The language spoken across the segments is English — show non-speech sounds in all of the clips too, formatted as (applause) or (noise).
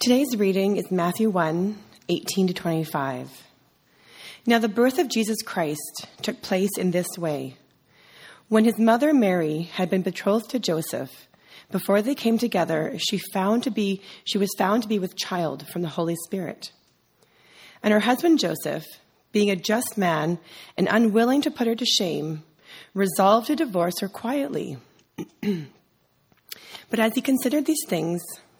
Today's reading is Matthew 1 18 to 25. Now, the birth of Jesus Christ took place in this way. When his mother Mary had been betrothed to Joseph, before they came together, she found to be she was found to be with child from the Holy Spirit. And her husband Joseph, being a just man and unwilling to put her to shame, resolved to divorce her quietly. (clears throat) but as he considered these things,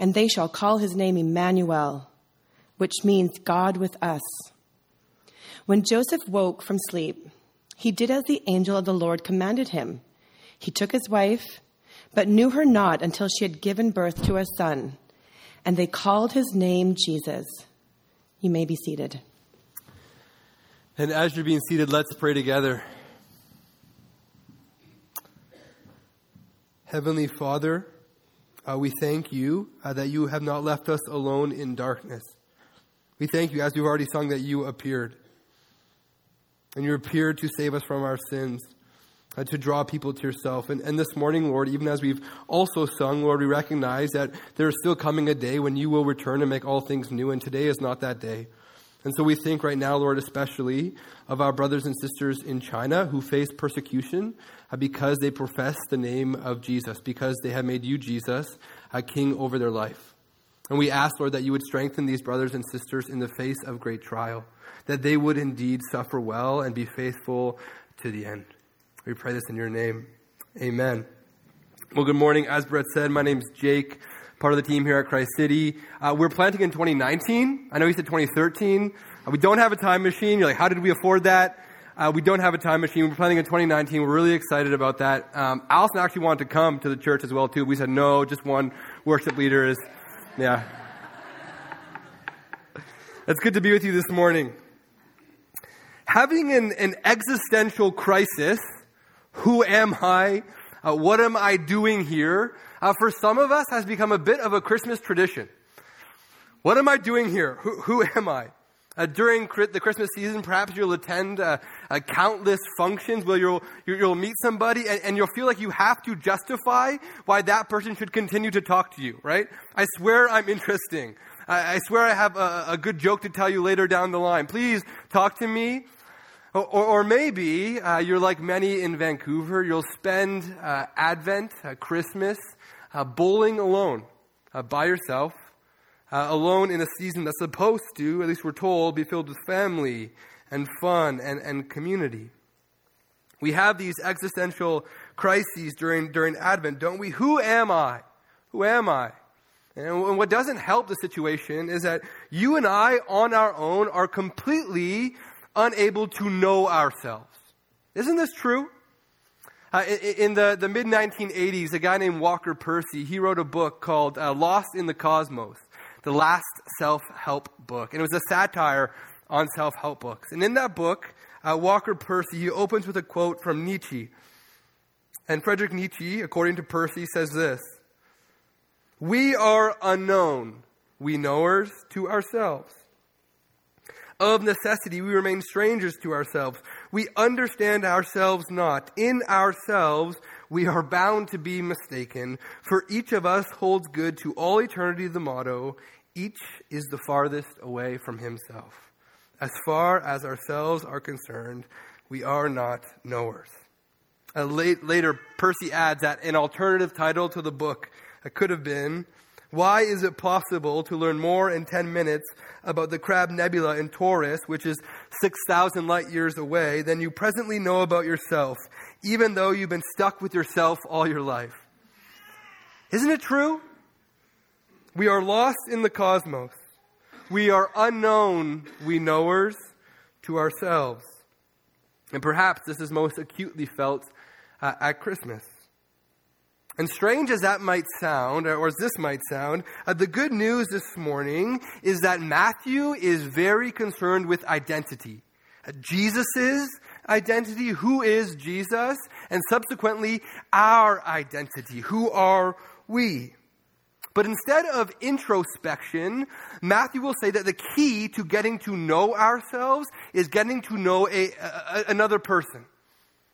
and they shall call his name Emmanuel, which means God with us. When Joseph woke from sleep, he did as the angel of the Lord commanded him. He took his wife, but knew her not until she had given birth to a son, and they called his name Jesus. You may be seated. And as you're being seated, let's pray together. Heavenly Father, uh, we thank you uh, that you have not left us alone in darkness. We thank you, as we've already sung, that you appeared and you appeared to save us from our sins, uh, to draw people to yourself. And, and this morning, Lord, even as we've also sung, Lord, we recognize that there is still coming a day when you will return and make all things new, and today is not that day. And so we think right now, Lord, especially of our brothers and sisters in China who face persecution uh, because they profess the name of Jesus, because they have made you, Jesus, a king over their life. And we ask, Lord, that you would strengthen these brothers and sisters in the face of great trial that they would indeed suffer well and be faithful to the end. We pray this in your name. Amen. Well, good morning. As Brett said, my name is Jake, part of the team here at Christ City. Uh, we're planting in 2019. I know he said 2013. Uh, we don't have a time machine. You're like, how did we afford that? Uh, we don't have a time machine. We're planning in 2019. We're really excited about that. Um, Allison actually wanted to come to the church as well too. We said no. Just one worship leader is, yeah. It's good to be with you this morning having an, an existential crisis who am I? Uh, what am I doing here? Uh, for some of us has become a bit of a Christmas tradition. What am I doing here? Who, who am I? Uh, during the Christmas season, perhaps you'll attend uh, uh, countless functions where you'll, you'll meet somebody and, and, you'll feel like you have to justify why that person should continue to talk to you, right? I swear I'm interesting. I, I swear I have a, a, good joke to tell you later down the line. Please talk to me. Or, or maybe uh, you're like many in Vancouver. You'll spend uh, Advent, uh, Christmas, uh, bowling alone, uh, by yourself, uh, alone in a season that's supposed to, at least we're told, be filled with family and fun and, and community. We have these existential crises during, during Advent, don't we? Who am I? Who am I? And what doesn't help the situation is that you and I, on our own, are completely unable to know ourselves. Isn't this true? Uh, in the, the mid 1980s, a guy named Walker Percy, he wrote a book called uh, Lost in the Cosmos, the last self help book. And it was a satire on self help books. And in that book, uh, Walker Percy, he opens with a quote from Nietzsche. And Friedrich Nietzsche, according to Percy, says this We are unknown, we knowers, to ourselves. Of necessity, we remain strangers to ourselves. We understand ourselves not. In ourselves, we are bound to be mistaken. For each of us holds good to all eternity the motto, each is the farthest away from himself. As far as ourselves are concerned, we are not knowers. Late, later, Percy adds that an alternative title to the book could have been why is it possible to learn more in 10 minutes about the Crab Nebula in Taurus, which is 6,000 light years away, than you presently know about yourself, even though you've been stuck with yourself all your life? Isn't it true? We are lost in the cosmos. We are unknown, we knowers, to ourselves. And perhaps this is most acutely felt uh, at Christmas. And strange as that might sound, or as this might sound, uh, the good news this morning is that Matthew is very concerned with identity. Uh, Jesus' identity, who is Jesus, and subsequently our identity, who are we? But instead of introspection, Matthew will say that the key to getting to know ourselves is getting to know a, a another person.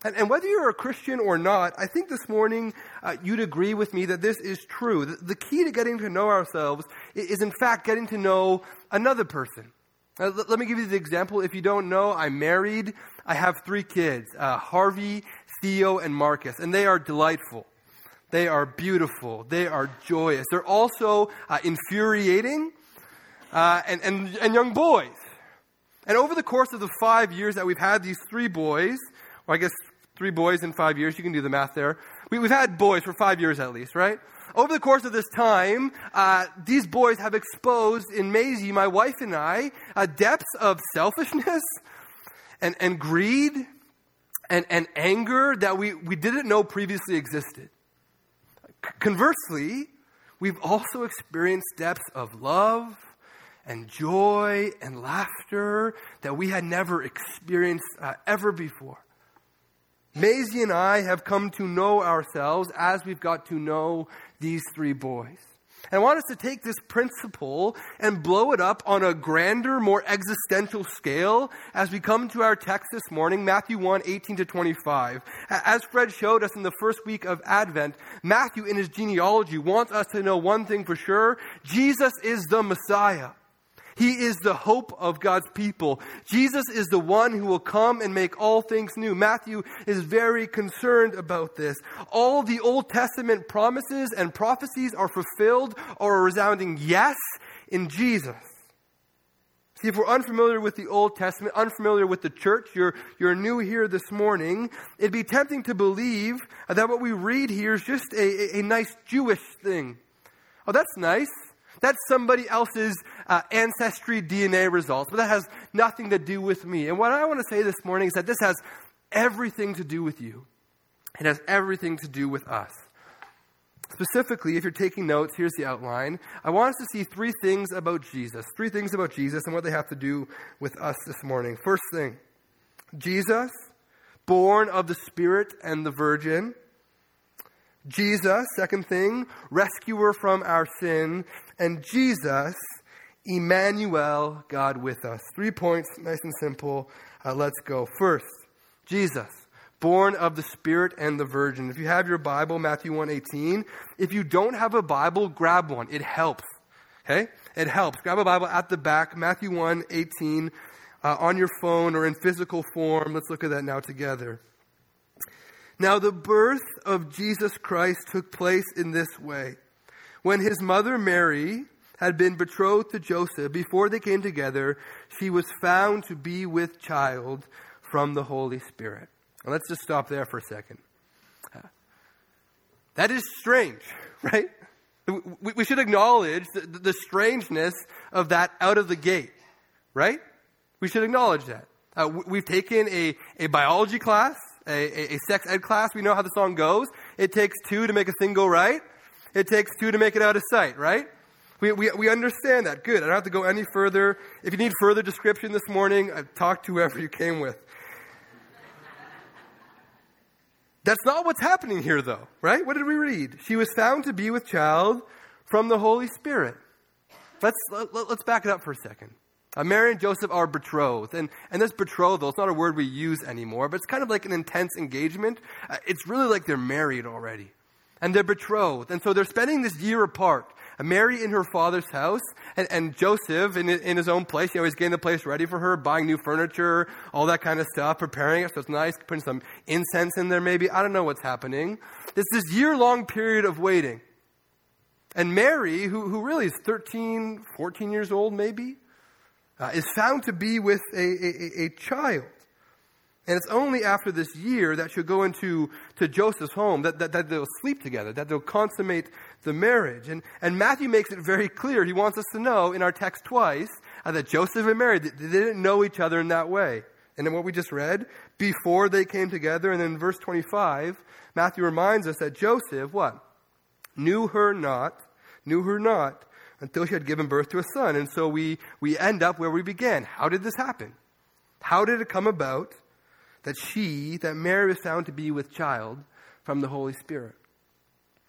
And, and, whether you're a Christian or not, I think this morning uh, you'd agree with me that this is true. The, the, key to getting to know ourselves is, in fact, getting to know another person. Uh, let, let, me give you the example. If you don't know, I'm married. I have three kids uh, Harvey, Theo, and Marcus, and they are delightful. They are beautiful. They are joyous. They're also uh, infuriating uh, and, and, and young boys. And over the course of the five years that we've had these three boys, or I guess three boys in five years, you can do the math there. We, have had boys for five years at least, right? Over the course of this time, uh, these boys have exposed in Maisie, my wife and I, uh, depths of selfishness and, and greed and, and anger that we, we didn't know previously existed. Conversely, we've also experienced depths of love and joy and laughter that we had never experienced uh, ever before. Maisie and I have come to know ourselves as we've got to know these three boys. And I want us to take this principle and blow it up on a grander, more existential scale as we come to our text this morning, Matthew 1, 18 to 25. As Fred showed us in the first week of Advent, Matthew in his genealogy wants us to know one thing for sure. Jesus is the Messiah. He is the hope of God's people. Jesus is the one who will come and make all things new. Matthew is very concerned about this. All the Old Testament promises and prophecies are fulfilled or a resounding yes in Jesus. See, if we're unfamiliar with the Old Testament, unfamiliar with the church, you're, you're new here this morning, it'd be tempting to believe that what we read here is just a, a, a nice Jewish thing. Oh, that's nice. That's somebody else's uh, ancestry DNA results, but that has nothing to do with me. And what I want to say this morning is that this has everything to do with you. It has everything to do with us. Specifically, if you're taking notes, here's the outline. I want us to see three things about Jesus. Three things about Jesus and what they have to do with us this morning. First thing Jesus, born of the Spirit and the Virgin. Jesus, second thing, rescuer from our sin and Jesus, Emmanuel, God with us. Three points, nice and simple. Uh, let's go. First, Jesus, born of the Spirit and the Virgin. If you have your Bible, Matthew 1:18. If you don't have a Bible, grab one. It helps. Okay? It helps. Grab a Bible at the back, Matthew 1:18, uh, on your phone or in physical form. Let's look at that now together. Now, the birth of Jesus Christ took place in this way. When his mother Mary had been betrothed to Joseph, before they came together, she was found to be with child from the Holy Spirit. Now let's just stop there for a second. That is strange, (laughs) right? We should acknowledge the strangeness of that out of the gate, right? We should acknowledge that. Uh, we've taken a, a biology class, a, a sex ed class. We know how the song goes. It takes two to make a thing go right. It takes two to make it out of sight, right? We, we, we understand that. Good. I don't have to go any further. If you need further description this morning, uh, talk to whoever you came with. That's not what's happening here, though, right? What did we read? She was found to be with child from the Holy Spirit. Let's, let, us back it up for a second. Uh, Mary and Joseph are betrothed. And, and this betrothal, it's not a word we use anymore, but it's kind of like an intense engagement. Uh, it's really like they're married already and they're betrothed. And so they're spending this year apart. Mary in her father's house, and, and Joseph in, in his own place. You know, he's getting the place ready for her, buying new furniture, all that kind of stuff, preparing it so it's nice, putting some incense in there maybe. I don't know what's happening. It's this year long period of waiting. And Mary, who, who really is 13, 14 years old maybe, uh, is found to be with a, a, a child. And it's only after this year that she'll go into to Joseph's home that, that, that, they'll sleep together, that they'll consummate the marriage. And, and Matthew makes it very clear. He wants us to know in our text twice uh, that Joseph and Mary, they, they didn't know each other in that way. And in what we just read, before they came together, and then in verse 25, Matthew reminds us that Joseph, what? knew her not, knew her not until she had given birth to a son. And so we, we end up where we began. How did this happen? How did it come about that she, that Mary was found to be with child from the Holy Spirit?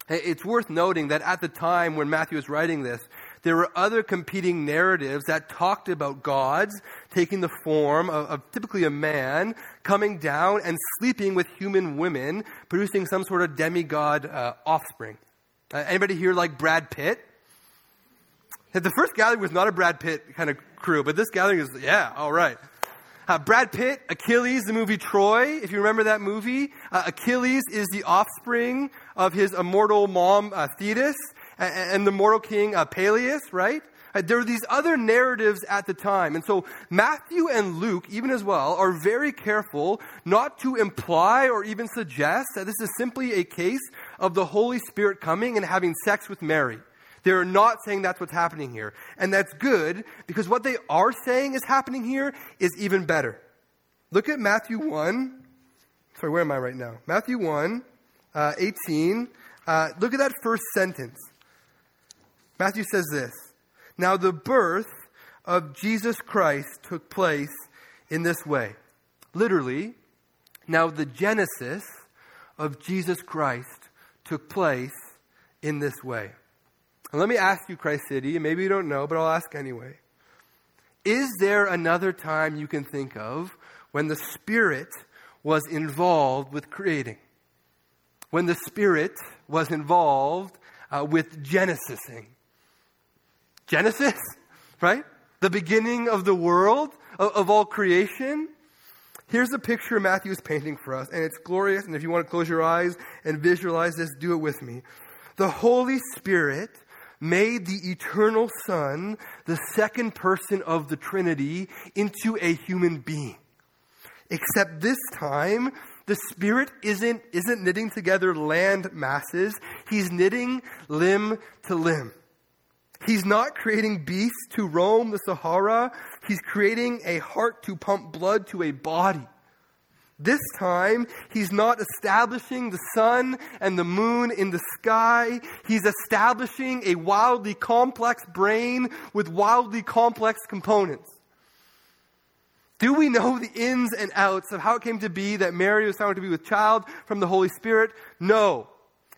It's worth noting that at the time when Matthew was writing this, there were other competing narratives that talked about gods taking the form of, of, typically a man coming down and sleeping with human women, producing some sort of demigod uh, offspring. Uh, anybody here like Brad Pitt? The first gathering was not a Brad Pitt kind of crew, but this gathering is, yeah, all right. Uh, Brad Pitt, Achilles, the movie Troy, if you remember that movie. Uh, Achilles is the offspring of his immortal mom, uh, Thetis, and, and, the mortal king, uh, Peleus, right? Uh, there were these other narratives at the time. And so Matthew and Luke, even as well, are very careful not to imply or even suggest that this is simply a case of the Holy Spirit coming and having sex with Mary. They're not saying that's what's happening here. And that's good because what they are saying is happening here is even better. Look at Matthew 1. Sorry, where am I right now? Matthew 1, uh, 18. Uh, look at that first sentence. Matthew says this Now the birth of Jesus Christ took place in this way. Literally, now the genesis of Jesus Christ took place in this way. And let me ask you, Christ City, maybe you don't know, but I'll ask anyway. Is there another time you can think of when the Spirit was involved with creating? When the Spirit was involved uh, with Genesising? Genesis, right? The beginning of the world, of, of all creation. Here's a picture Matthew is painting for us, and it's glorious. And if you want to close your eyes and visualize this, do it with me. The Holy Spirit made the eternal Son, the second person of the Trinity, into a human being. Except this time, the Spirit isn't, isn't knitting together land masses, He's knitting limb to limb. He's not creating beasts to roam the Sahara, He's creating a heart to pump blood to a body. This time, he's not establishing the sun and the moon in the sky. He's establishing a wildly complex brain with wildly complex components. Do we know the ins and outs of how it came to be that Mary was found to be with child from the Holy Spirit? No.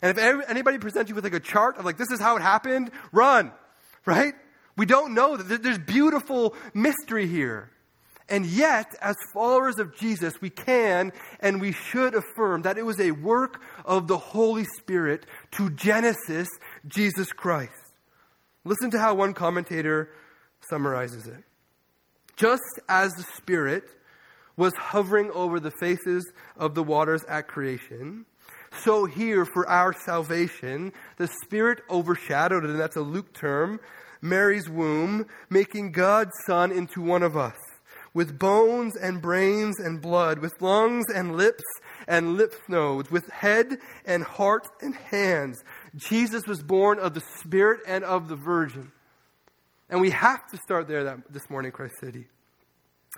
And if anybody presents you with like a chart of like, this is how it happened, run, right? We don't know that there's beautiful mystery here. And yet, as followers of Jesus, we can and we should affirm that it was a work of the Holy Spirit to Genesis Jesus Christ. Listen to how one commentator summarizes it. Just as the Spirit was hovering over the faces of the waters at creation, so here for our salvation, the Spirit overshadowed, and that's a Luke term, Mary's womb, making God's Son into one of us with bones and brains and blood, with lungs and lips and lymph nodes, with head and heart and hands. Jesus was born of the Spirit and of the Virgin. And we have to start there that, this morning, Christ City.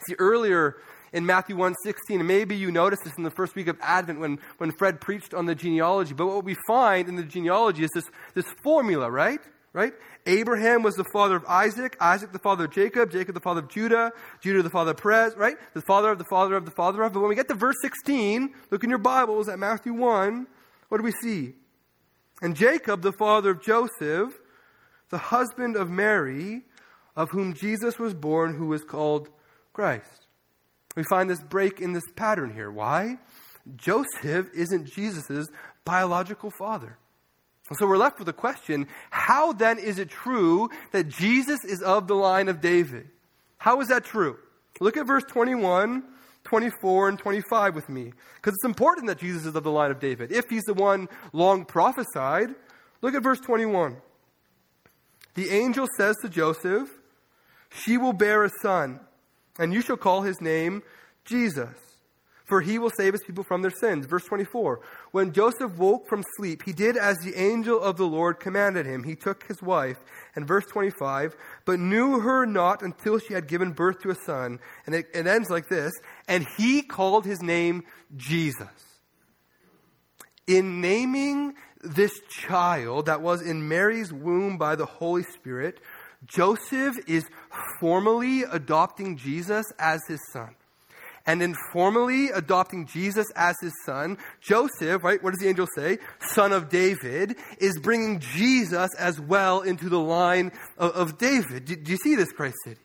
See, earlier in Matthew 1.16, and maybe you noticed this in the first week of Advent when, when Fred preached on the genealogy, but what we find in the genealogy is this, this formula, right? Right? Abraham was the father of Isaac, Isaac the father of Jacob, Jacob the father of Judah, Judah the father of Perez, right? The father of the father of the father of. But when we get to verse 16, look in your Bibles at Matthew 1, what do we see? And Jacob, the father of Joseph, the husband of Mary, of whom Jesus was born, who was called Christ. We find this break in this pattern here. Why? Joseph isn't Jesus' biological father. So we're left with a question how then is it true that Jesus is of the line of David? How is that true? Look at verse 21, 24, and 25 with me. Because it's important that Jesus is of the line of David. If he's the one long prophesied, look at verse 21. The angel says to Joseph, She will bear a son, and you shall call his name Jesus for he will save his people from their sins. Verse 24. When Joseph woke from sleep, he did as the angel of the Lord commanded him. He took his wife. And verse 25, but knew her not until she had given birth to a son. And it, it ends like this. And he called his name Jesus. In naming this child that was in Mary's womb by the Holy Spirit, Joseph is formally adopting Jesus as his son. And in formally adopting Jesus as his son, Joseph, right, what does the angel say? Son of David, is bringing Jesus as well into the line of, of David. Do, do, you see this, Christ City?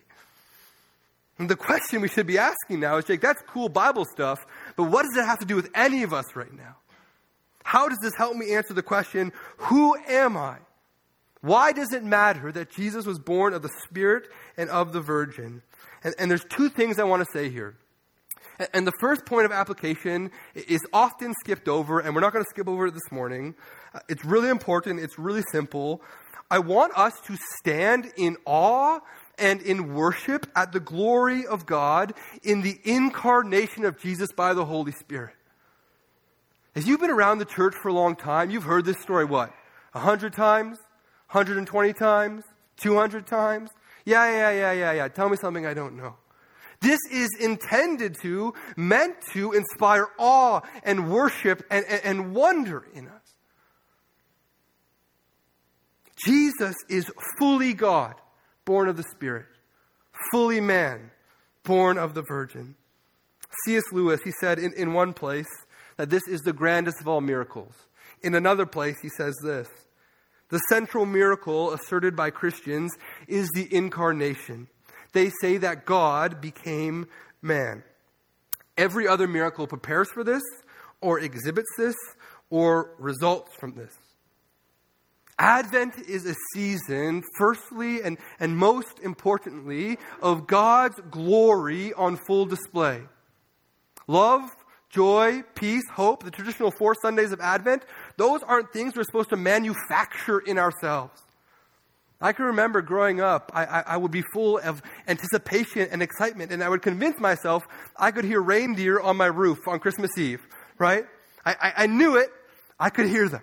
And the question we should be asking now is, Jake, that's cool Bible stuff, but what does it have to do with any of us right now? How does this help me answer the question, who am I? Why does it matter that Jesus was born of the Spirit and of the Virgin? And, and there's two things I want to say here. And the first point of application is often skipped over, and we're not going to skip over it this morning. Uh, it's really important, it's really simple. I want us to stand in awe and in worship at the glory of God in the incarnation of Jesus by the Holy Spirit. If you've been around the church for a long time, you've heard this story what? A hundred times? 120 times? 200 times? Yeah, yeah, yeah, yeah, yeah. Tell me something I don't know. This is intended to, meant to inspire awe and worship and, and, and wonder in us. Jesus is fully God, born of the Spirit, fully man, born of the Virgin. C.S. Lewis, he said in, in one place that this is the grandest of all miracles. In another place, he says this The central miracle asserted by Christians is the incarnation they say that God became man. Every other miracle prepares for this, or exhibits this, or results from this. Advent is a season, firstly and, and most importantly, of God's glory on full display. Love, joy, peace, hope, the traditional four Sundays of Advent, those aren't things we're supposed to manufacture in ourselves. I can remember growing up, I, I, I, would be full of anticipation and excitement, and I would convince myself I could hear reindeer on my roof on Christmas Eve, right? I, I, knew it. I could hear them.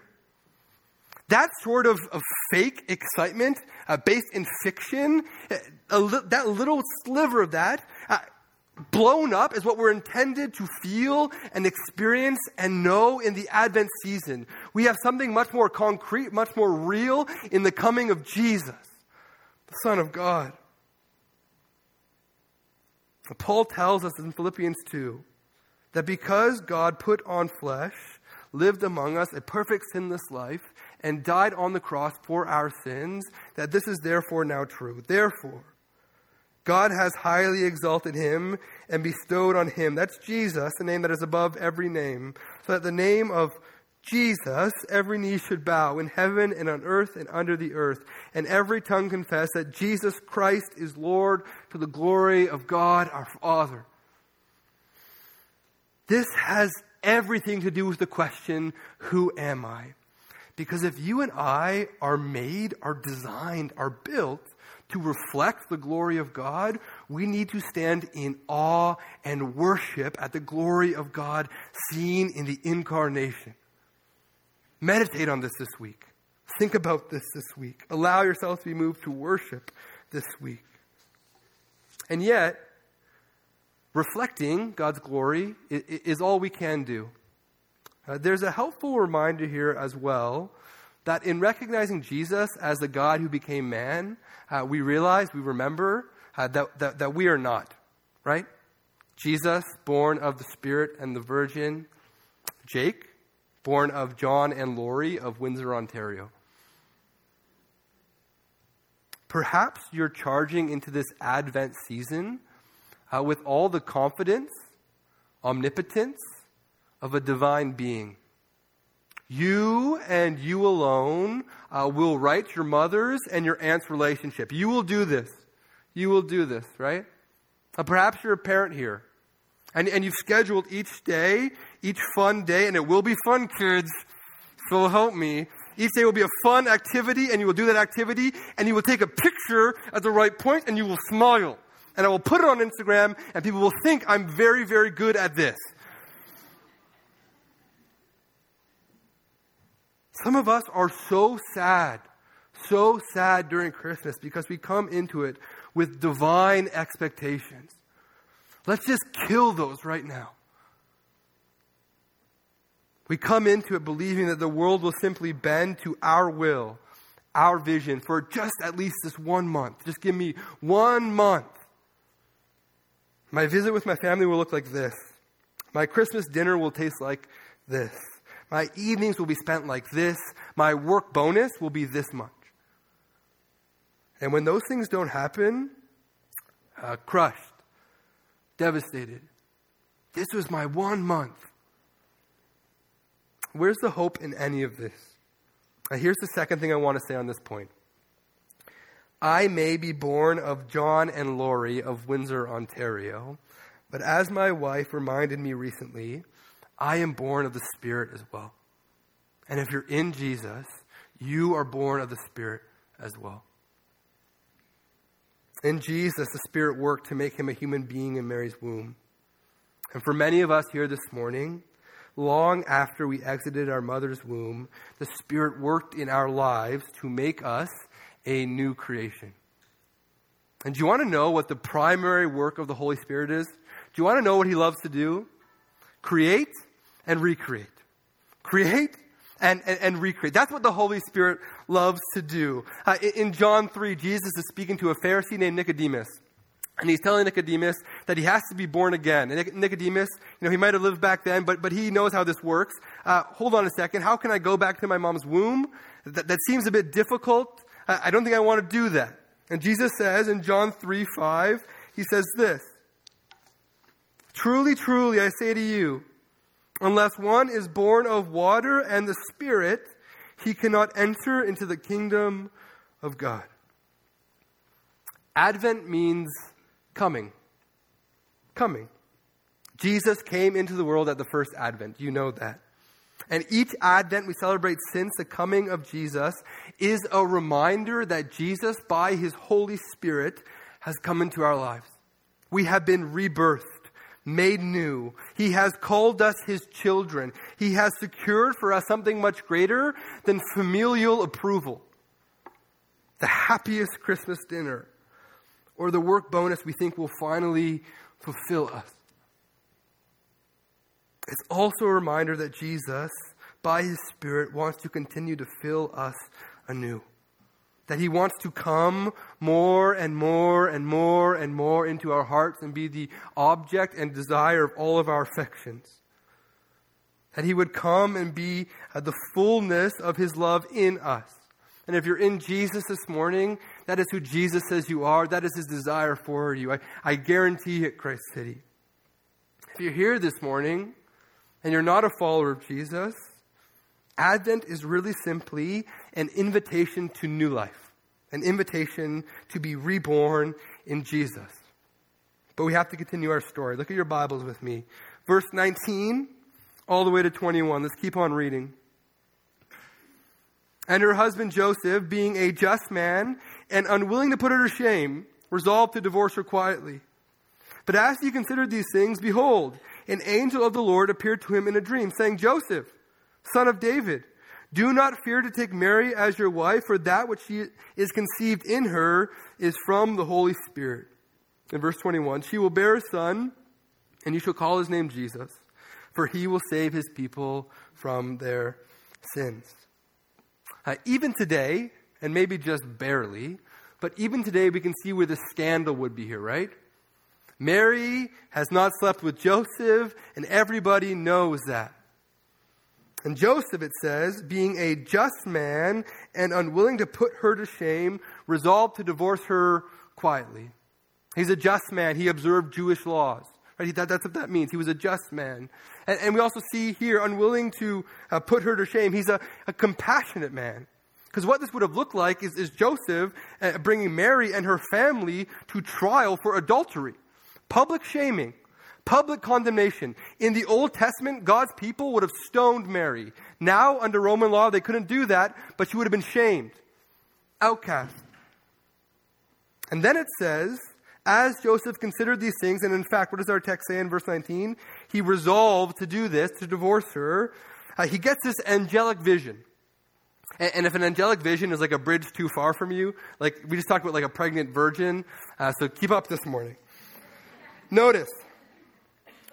That sort of, of fake excitement uh, based in fiction, uh, li- that little sliver of that, uh, blown up is what we're intended to feel and experience and know in the Advent season. We have something much more concrete, much more real in the coming of Jesus, the Son of God. Paul tells us in Philippians 2 that because God put on flesh, lived among us a perfect sinless life, and died on the cross for our sins, that this is therefore now true. Therefore, God has highly exalted him and bestowed on him, that's Jesus, the name that is above every name, so that the name of Jesus, every knee should bow in heaven and on earth and under the earth, and every tongue confess that Jesus Christ is Lord to the glory of God our Father. This has everything to do with the question, Who am I? Because if you and I are made, are designed, are built to reflect the glory of God, we need to stand in awe and worship at the glory of God seen in the incarnation. Meditate on this this week. Think about this this week. Allow yourself to be moved to worship this week. And yet, reflecting God's glory is all we can do. Uh, there's a helpful reminder here as well that in recognizing Jesus as the God who became man, uh, we realize, we remember uh, that, that, that we are not, right? Jesus, born of the Spirit and the Virgin. Jake, born of John and Lori of Windsor, Ontario. Perhaps you're charging into this Advent season uh, with all the confidence, omnipotence of a divine being. You and you alone uh, will right your mother's and your aunt's relationship. You will do this. You will do this, right? Uh, perhaps you're a parent here. And, and you've scheduled each day, each fun day, and it will be fun, kids. So help me. Each day will be a fun activity, and you will do that activity, and you will take a picture at the right point, and you will smile. And I will put it on Instagram, and people will think I'm very, very good at this. Some of us are so sad, so sad during Christmas because we come into it with divine expectations. Let's just kill those right now. We come into it believing that the world will simply bend to our will, our vision for just at least this one month. Just give me one month. My visit with my family will look like this. My Christmas dinner will taste like this. My evenings will be spent like this. My work bonus will be this much. And when those things don't happen, uh, crushed, devastated. This was my one month. Where's the hope in any of this? Now, here's the second thing I want to say on this point. I may be born of John and Lori of Windsor, Ontario, but as my wife reminded me recently, I am born of the Spirit as well. And if you're in Jesus, you are born of the Spirit as well. In Jesus, the Spirit worked to make him a human being in Mary's womb. And for many of us here this morning, long after we exited our mother's womb, the Spirit worked in our lives to make us a new creation. And do you want to know what the primary work of the Holy Spirit is? Do you want to know what He loves to do? Create and recreate. Create and, and, and, recreate. That's what the Holy Spirit loves to do. Uh, in John 3, Jesus is speaking to a Pharisee named Nicodemus. And he's telling Nicodemus that he has to be born again. And Nicodemus, you know, he might have lived back then, but, but he knows how this works. Uh, hold on a second. How can I go back to my mom's womb? That, that seems a bit difficult. I, I don't think I want to do that. And Jesus says in John 3 5, he says this Truly, truly, I say to you, unless one is born of water and the Spirit, he cannot enter into the kingdom of God. Advent means coming. Coming. Jesus came into the world at the first advent. You know that. And each advent we celebrate since the coming of Jesus is a reminder that Jesus, by his Holy Spirit, has come into our lives. We have been rebirthed, made new. He has called us his children. He has secured for us something much greater than familial approval. The happiest Christmas dinner or the work bonus we think will finally fulfill us. It's also a reminder that Jesus, by his Spirit, wants to continue to fill us anew. That he wants to come more and more and more and more into our hearts and be the object and desire of all of our affections. That he would come and be uh, the fullness of his love in us. And if you're in Jesus this morning, that is who Jesus says you are. That is his desire for you. I, I guarantee it, Christ City. If you're here this morning and you're not a follower of Jesus, Advent is really simply an invitation to new life, an invitation to be reborn in Jesus. But we have to continue our story. Look at your Bibles with me. Verse 19 all the way to 21. Let's keep on reading. And her husband Joseph, being a just man and unwilling to put her to shame, resolved to divorce her quietly. But as he considered these things, behold, an angel of the Lord appeared to him in a dream, saying, Joseph, son of David, do not fear to take Mary as your wife, for that which she is conceived in her is from the Holy Spirit. In verse 21, she will bear a son, and you shall call his name Jesus, for he will save his people from their sins. Uh, even today, and maybe just barely, but even today we can see where the scandal would be here, right? Mary has not slept with Joseph, and everybody knows that. And Joseph, it says, being a just man and unwilling to put her to shame, resolved to divorce her quietly. He's a just man. He observed Jewish laws. Right? That, that's what that means. He was a just man. And, and we also see here, unwilling to uh, put her to shame, he's a, a compassionate man. Because what this would have looked like is, is Joseph uh, bringing Mary and her family to trial for adultery. Public shaming, public condemnation. In the Old Testament, God's people would have stoned Mary. Now, under Roman law, they couldn't do that, but she would have been shamed, outcast. And then it says, as Joseph considered these things, and in fact, what does our text say in verse 19? He resolved to do this, to divorce her. Uh, he gets this angelic vision. And, and, if an angelic vision is like a bridge too far from you, like we just talked about like a pregnant virgin, uh, so keep up this morning. Notice.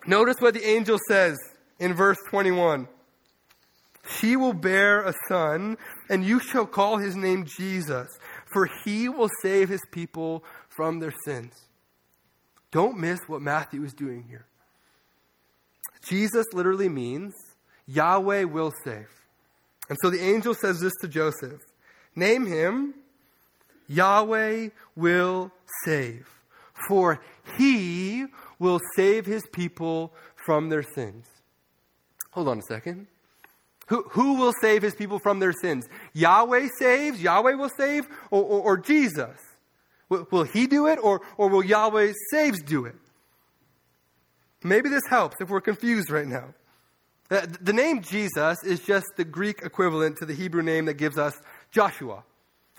Notice what the angel says in verse 21. He will bear a son, and you shall call his name Jesus, for he will save his people from their sins. Don't miss what Matthew is doing here. Jesus literally means Yahweh will save. And so the angel says this to Joseph Name him Yahweh will save, for he will save his people from their sins. Hold on a second. Who, who will save his people from their sins? Yahweh saves, Yahweh will save, or, or, or Jesus? Will, will he do it, or, or will Yahweh saves do it? Maybe this helps if we're confused right now. Uh, the name Jesus is just the Greek equivalent to the Hebrew name that gives us Joshua.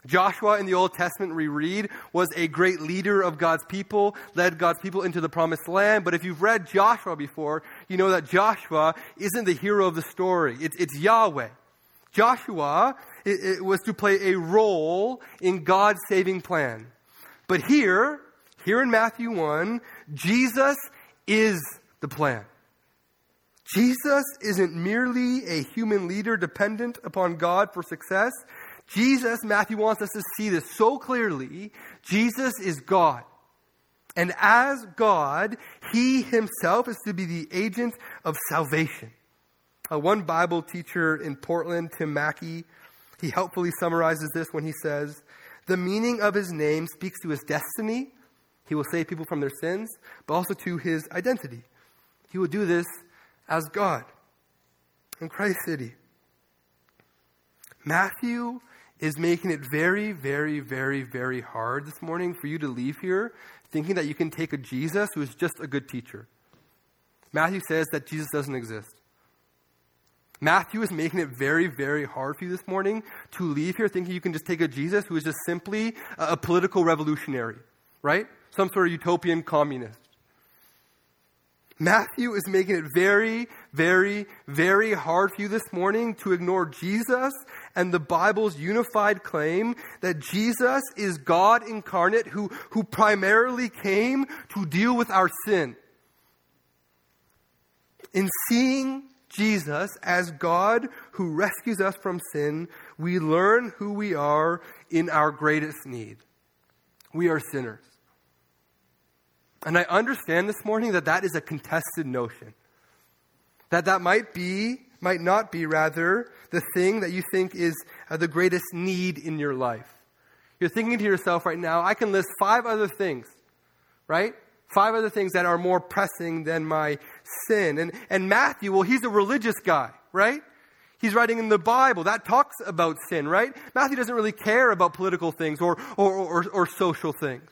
Joshua in the Old Testament, we read, was a great leader of God's people, led God's people into the promised land. But if you've read Joshua before, you know that Joshua isn't the hero of the story. It's, it's Yahweh. Joshua it, it was to play a role in God's saving plan. But here, here in Matthew 1, Jesus is the plan. Jesus isn't merely a human leader dependent upon God for success. Jesus, Matthew wants us to see this so clearly. Jesus is God. And as God, He Himself is to be the agent of salvation. Uh, one Bible teacher in Portland, Tim Mackie, he helpfully summarizes this when he says, The meaning of His name speaks to His destiny. He will save people from their sins, but also to His identity. He will do this as God in Christ City. Matthew is making it very, very, very, very hard this morning for you to leave here thinking that you can take a Jesus who is just a good teacher. Matthew says that Jesus doesn't exist. Matthew is making it very, very hard for you this morning to leave here thinking you can just take a Jesus who is just simply a, political revolutionary, right? Some sort of utopian communist. Matthew is making it very, very, very hard for you this morning to ignore Jesus and the Bible's unified claim that Jesus is God incarnate who, who primarily came to deal with our sin. In seeing Jesus as God who rescues us from sin, we learn who we are in our greatest need. We are sinners. And I understand this morning that that is a contested notion. That that might be, might not be, rather, the thing that you think is uh, the greatest need in your life. You're thinking to yourself right now, I can list five other things, right? Five other things that are more pressing than my sin. And, and Matthew, well, he's a religious guy, right? He's writing in the Bible. That talks about sin, right? Matthew doesn't really care about political things or, or, or, or social things.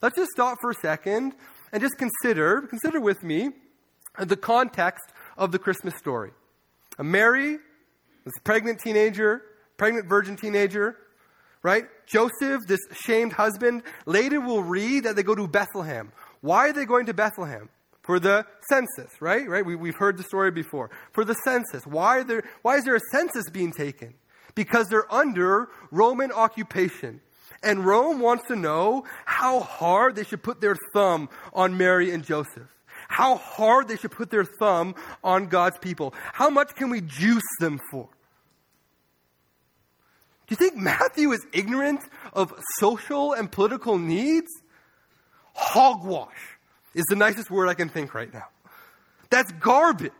Let's just stop for a second and just consider, consider with me the context of the Christmas story. A Mary, this pregnant teenager, pregnant virgin teenager, right? Joseph, this shamed husband. Later we'll read that they go to Bethlehem. Why are they going to Bethlehem? For the census, right? Right? We, we've heard the story before. For the census. Why, there, why is there a census being taken? Because they're under Roman occupation. And Rome wants to know how hard they should put their thumb on Mary and Joseph. How hard they should put their thumb on God's people. How much can we juice them for? Do you think Matthew is ignorant of social and political needs? Hogwash is the nicest word I can think right now. That's garbage.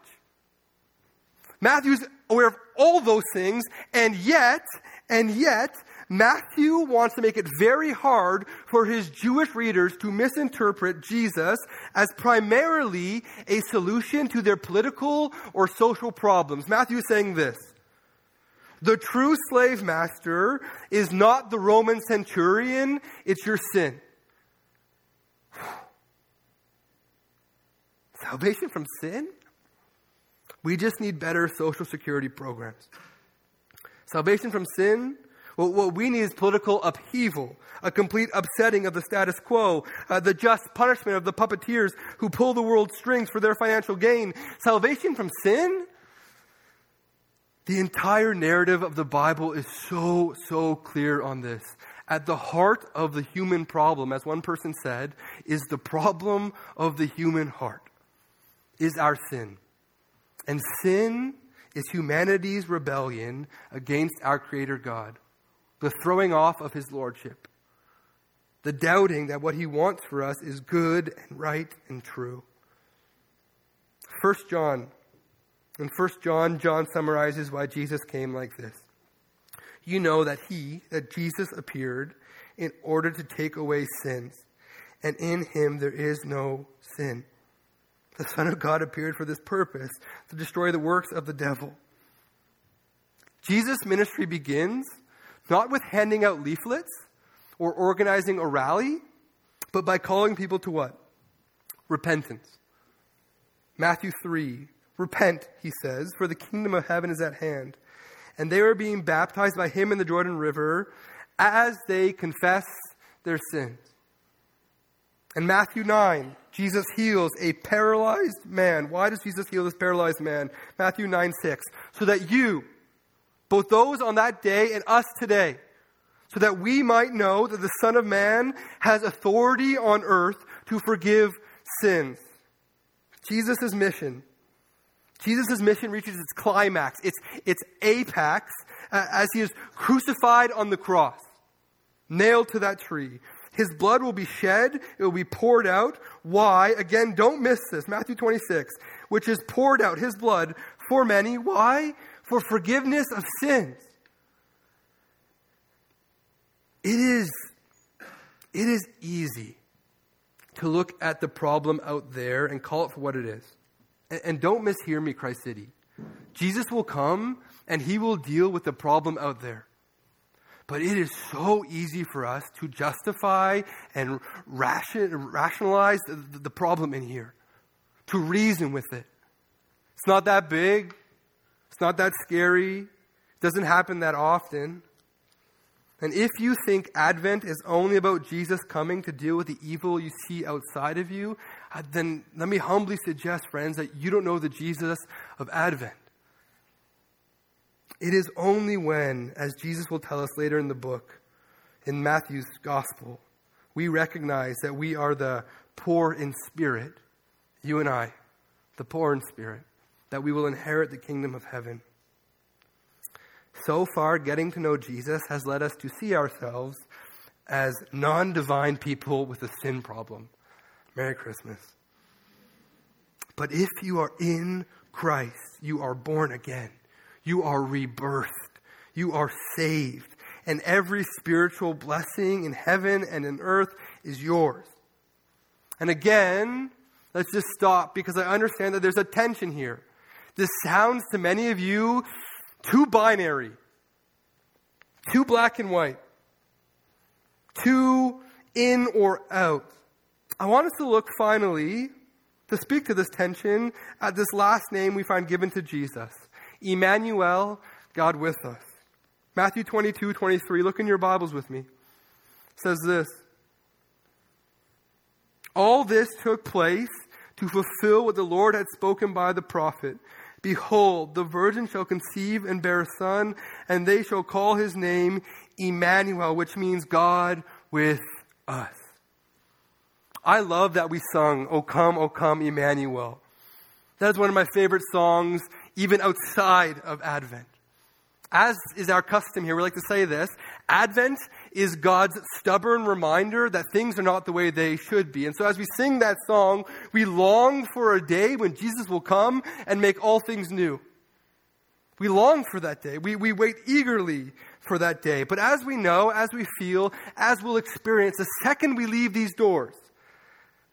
Matthew's aware of all those things, and yet, and yet, Matthew wants to make it very hard for his Jewish readers to misinterpret Jesus as primarily a solution to their political or social problems. Matthew is saying this. The true slave master is not the Roman centurion, it's your sin. (sighs) Salvation from sin? We just need better social security programs. Salvation from sin well, what we need is political upheaval, a complete upsetting of the status quo, uh, the just punishment of the puppeteers who pull the world's strings for their financial gain, salvation from sin. The entire narrative of the Bible is so, so clear on this. At the heart of the human problem, as one person said, is the problem of the human heart, is our sin. And sin is humanity's rebellion against our Creator God, the throwing off of His Lordship, the doubting that what He wants for us is good and right and true. 1 John. In 1 John, John summarizes why Jesus came like this. You know that He, that Jesus appeared in order to take away sins, and in Him there is no sin. The Son of God appeared for this purpose to destroy the works of the devil. Jesus' ministry begins not with handing out leaflets or organizing a rally, but by calling people to what? Repentance. Matthew 3 Repent, he says, for the kingdom of heaven is at hand. And they were being baptized by him in the Jordan River as they confess their sins. In Matthew 9, Jesus heals a paralyzed man. Why does Jesus heal this paralyzed man? Matthew 9 6. So that you, both those on that day and us today, so that we might know that the Son of Man has authority on earth to forgive sins. Jesus' mission. Jesus' mission reaches its climax, its, its apex, as he is crucified on the cross, nailed to that tree. His blood will be shed, it will be poured out. Why? Again, don't miss this. Matthew 26, which is poured out, his blood for many. Why? For forgiveness of sins. It is, it is easy to look at the problem out there and call it for what it is. And, and don't mishear me, Christ City. Jesus will come and he will deal with the problem out there. But it is so easy for us to justify and ration, rationalize the, the problem in here, to reason with it. It's not that big, not that scary, it doesn't happen that often. And if you think Advent is only about Jesus coming to deal with the evil you see outside of you, uh, then let me humbly suggest, friends, that you don't know the Jesus of Advent. It is only when, as Jesus will tell us later in the book, in Matthew's gospel, we recognize that we are the poor in spirit, you and I, the poor in spirit, that we will inherit the kingdom of heaven. So far, getting to know Jesus has led us to see ourselves as non divine people with a sin problem. Merry Christmas. But if you are in Christ, you are born again. You are rebirthed. You are saved. And every spiritual blessing in heaven and in earth is yours. And again, let's just stop because I understand that there's a tension here. This sounds to many of you too binary, too black and white, too in or out. I want us to look finally to speak to this tension at this last name we find given to Jesus. Emmanuel, God with us. Matthew 22, 23. Look in your Bibles with me. It says this All this took place to fulfill what the Lord had spoken by the prophet. Behold, the virgin shall conceive and bear a son, and they shall call his name Emmanuel, which means God with us. I love that we sung, O come, O come, Emmanuel. That is one of my favorite songs even outside of Advent. As is our custom here, we like to say this Advent is God's stubborn reminder that things are not the way they should be. And so as we sing that song, we long for a day when Jesus will come and make all things new. We long for that day. We, we wait eagerly for that day. But as we know, as we feel, as we'll experience, the second we leave these doors,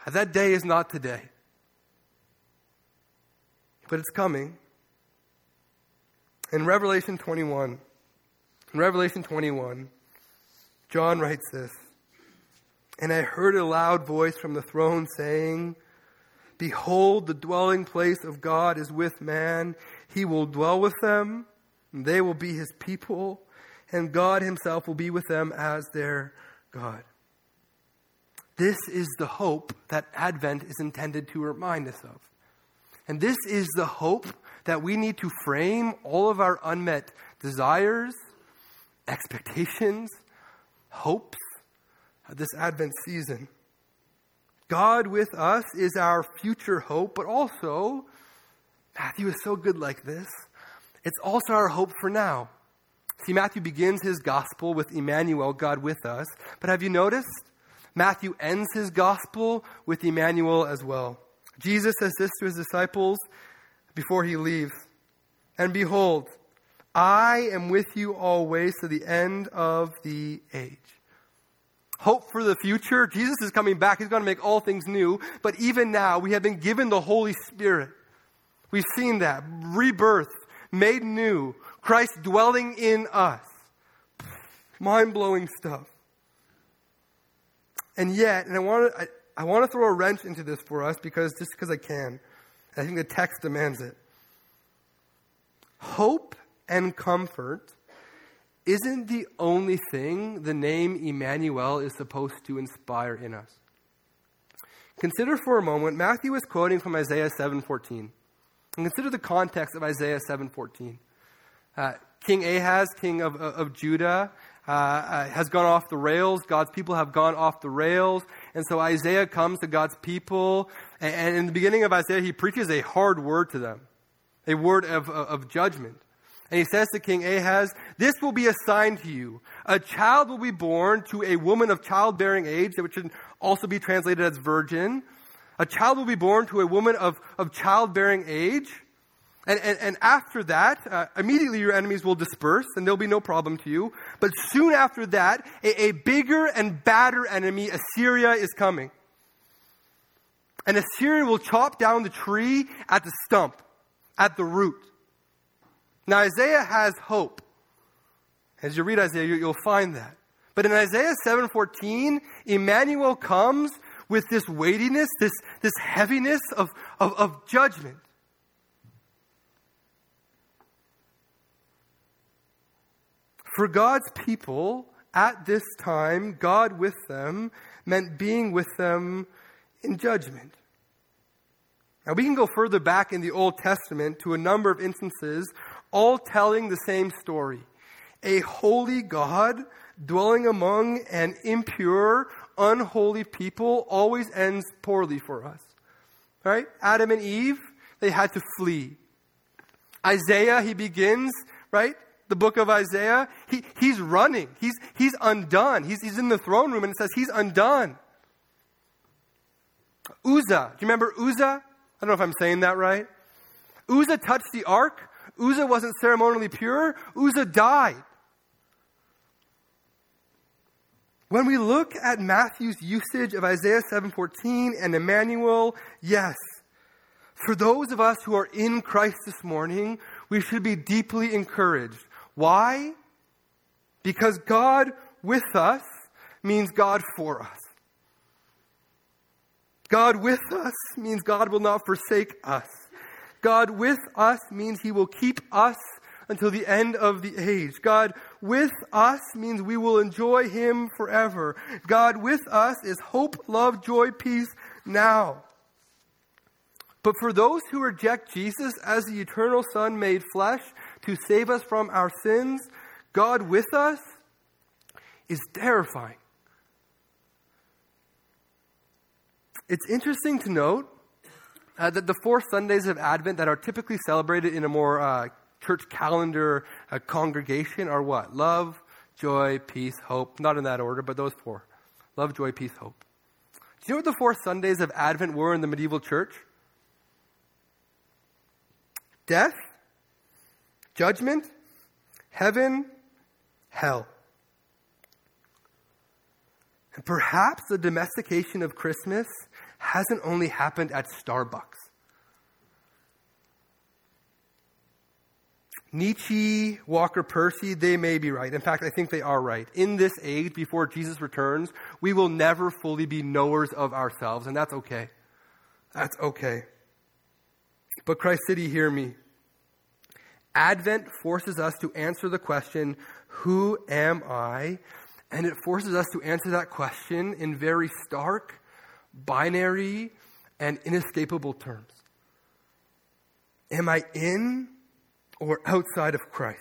that day is not today. But it's coming. In Revelation 21, in Revelation 21, John writes this And I heard a loud voice from the throne saying, Behold, the dwelling place of God is with man. He will dwell with them, and they will be his people, and God himself will be with them as their God. This is the hope that Advent is intended to remind us of. And this is the hope that we need to frame all of our unmet desires, expectations, hopes this Advent season. God with us is our future hope, but also, Matthew is so good like this. it's also our hope for now. See, Matthew begins his gospel with Emmanuel, God with us. But have you noticed? Matthew ends his gospel with Emmanuel as well. Jesus says this to his disciples before he leaves And behold, I am with you always to the end of the age. Hope for the future. Jesus is coming back. He's going to make all things new. But even now, we have been given the Holy Spirit. We've seen that. Rebirth, made new, Christ dwelling in us. Mind blowing stuff. And yet, and I want to, I, I want to throw a wrench into this for us because just because I can. I think the text demands it. Hope and comfort isn't the only thing the name Emmanuel is supposed to inspire in us. Consider for a moment, Matthew is quoting from Isaiah 7.14. And consider the context of Isaiah 7.14. Uh, king Ahaz, king of, of Judah, uh, uh, has gone off the rails. God's people have gone off the rails. And so Isaiah comes to God's people. And, and in the beginning of Isaiah, he preaches a hard word to them, a word of, of judgment. And he says to King Ahaz, This will be a sign to you. A child will be born to a woman of childbearing age, which should also be translated as virgin. A child will be born to a woman of, of childbearing age. And, and, and after that, uh, immediately your enemies will disperse and there'll be no problem to you. But soon after that, a, a bigger and badder enemy, Assyria, is coming. And Assyria will chop down the tree at the stump, at the root. Now, Isaiah has hope. As you read Isaiah, you'll find that. But in Isaiah 7:14, Emmanuel comes with this weightiness, this, this heaviness of, of, of judgment. For God's people at this time, God with them meant being with them in judgment. Now, we can go further back in the Old Testament to a number of instances, all telling the same story. A holy God dwelling among an impure, unholy people always ends poorly for us. Right? Adam and Eve, they had to flee. Isaiah, he begins, right? the book of Isaiah, he, he's running. He's, he's undone. He's, he's in the throne room and it says he's undone. Uzzah. Do you remember Uzzah? I don't know if I'm saying that right. Uzzah touched the ark. Uzzah wasn't ceremonially pure. Uzzah died. When we look at Matthew's usage of Isaiah 7:14 and Emmanuel, yes, for those of us who are in Christ this morning, we should be deeply encouraged why? Because God with us means God for us. God with us means God will not forsake us. God with us means He will keep us until the end of the age. God with us means we will enjoy Him forever. God with us is hope, love, joy, peace now. But for those who reject Jesus as the eternal Son made flesh, to save us from our sins, God with us, is terrifying. It's interesting to note uh, that the four Sundays of Advent that are typically celebrated in a more uh, church calendar uh, congregation are what? Love, joy, peace, hope. Not in that order, but those four. Love, joy, peace, hope. Do you know what the four Sundays of Advent were in the medieval church? Death, Judgment, heaven, hell. And perhaps the domestication of Christmas hasn't only happened at Starbucks. Nietzsche, Walker Percy, they may be right. In fact, I think they are right. In this age, before Jesus returns, we will never fully be knowers of ourselves, and that's okay. That's okay. But Christ City, hear me. Advent forces us to answer the question, Who am I? And it forces us to answer that question in very stark, binary, and inescapable terms. Am I in or outside of Christ?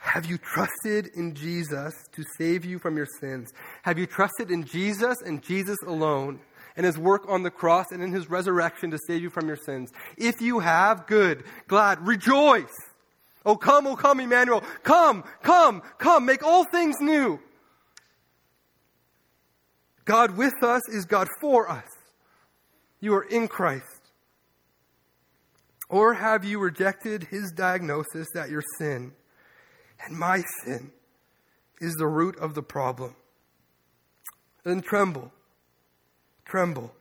Have you trusted in Jesus to save you from your sins? Have you trusted in Jesus and Jesus alone and his work on the cross and in his resurrection to save you from your sins. If you have, good, glad, rejoice. Oh, come, oh, come, Emmanuel. Come, come, come, make all things new. God with us is God for us. You are in Christ. Or have you rejected his diagnosis that your sin and my sin is the root of the problem? Then tremble. Tremble.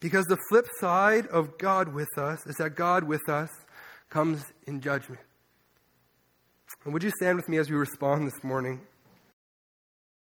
Because the flip side of God with us is that God with us comes in judgment. And would you stand with me as we respond this morning?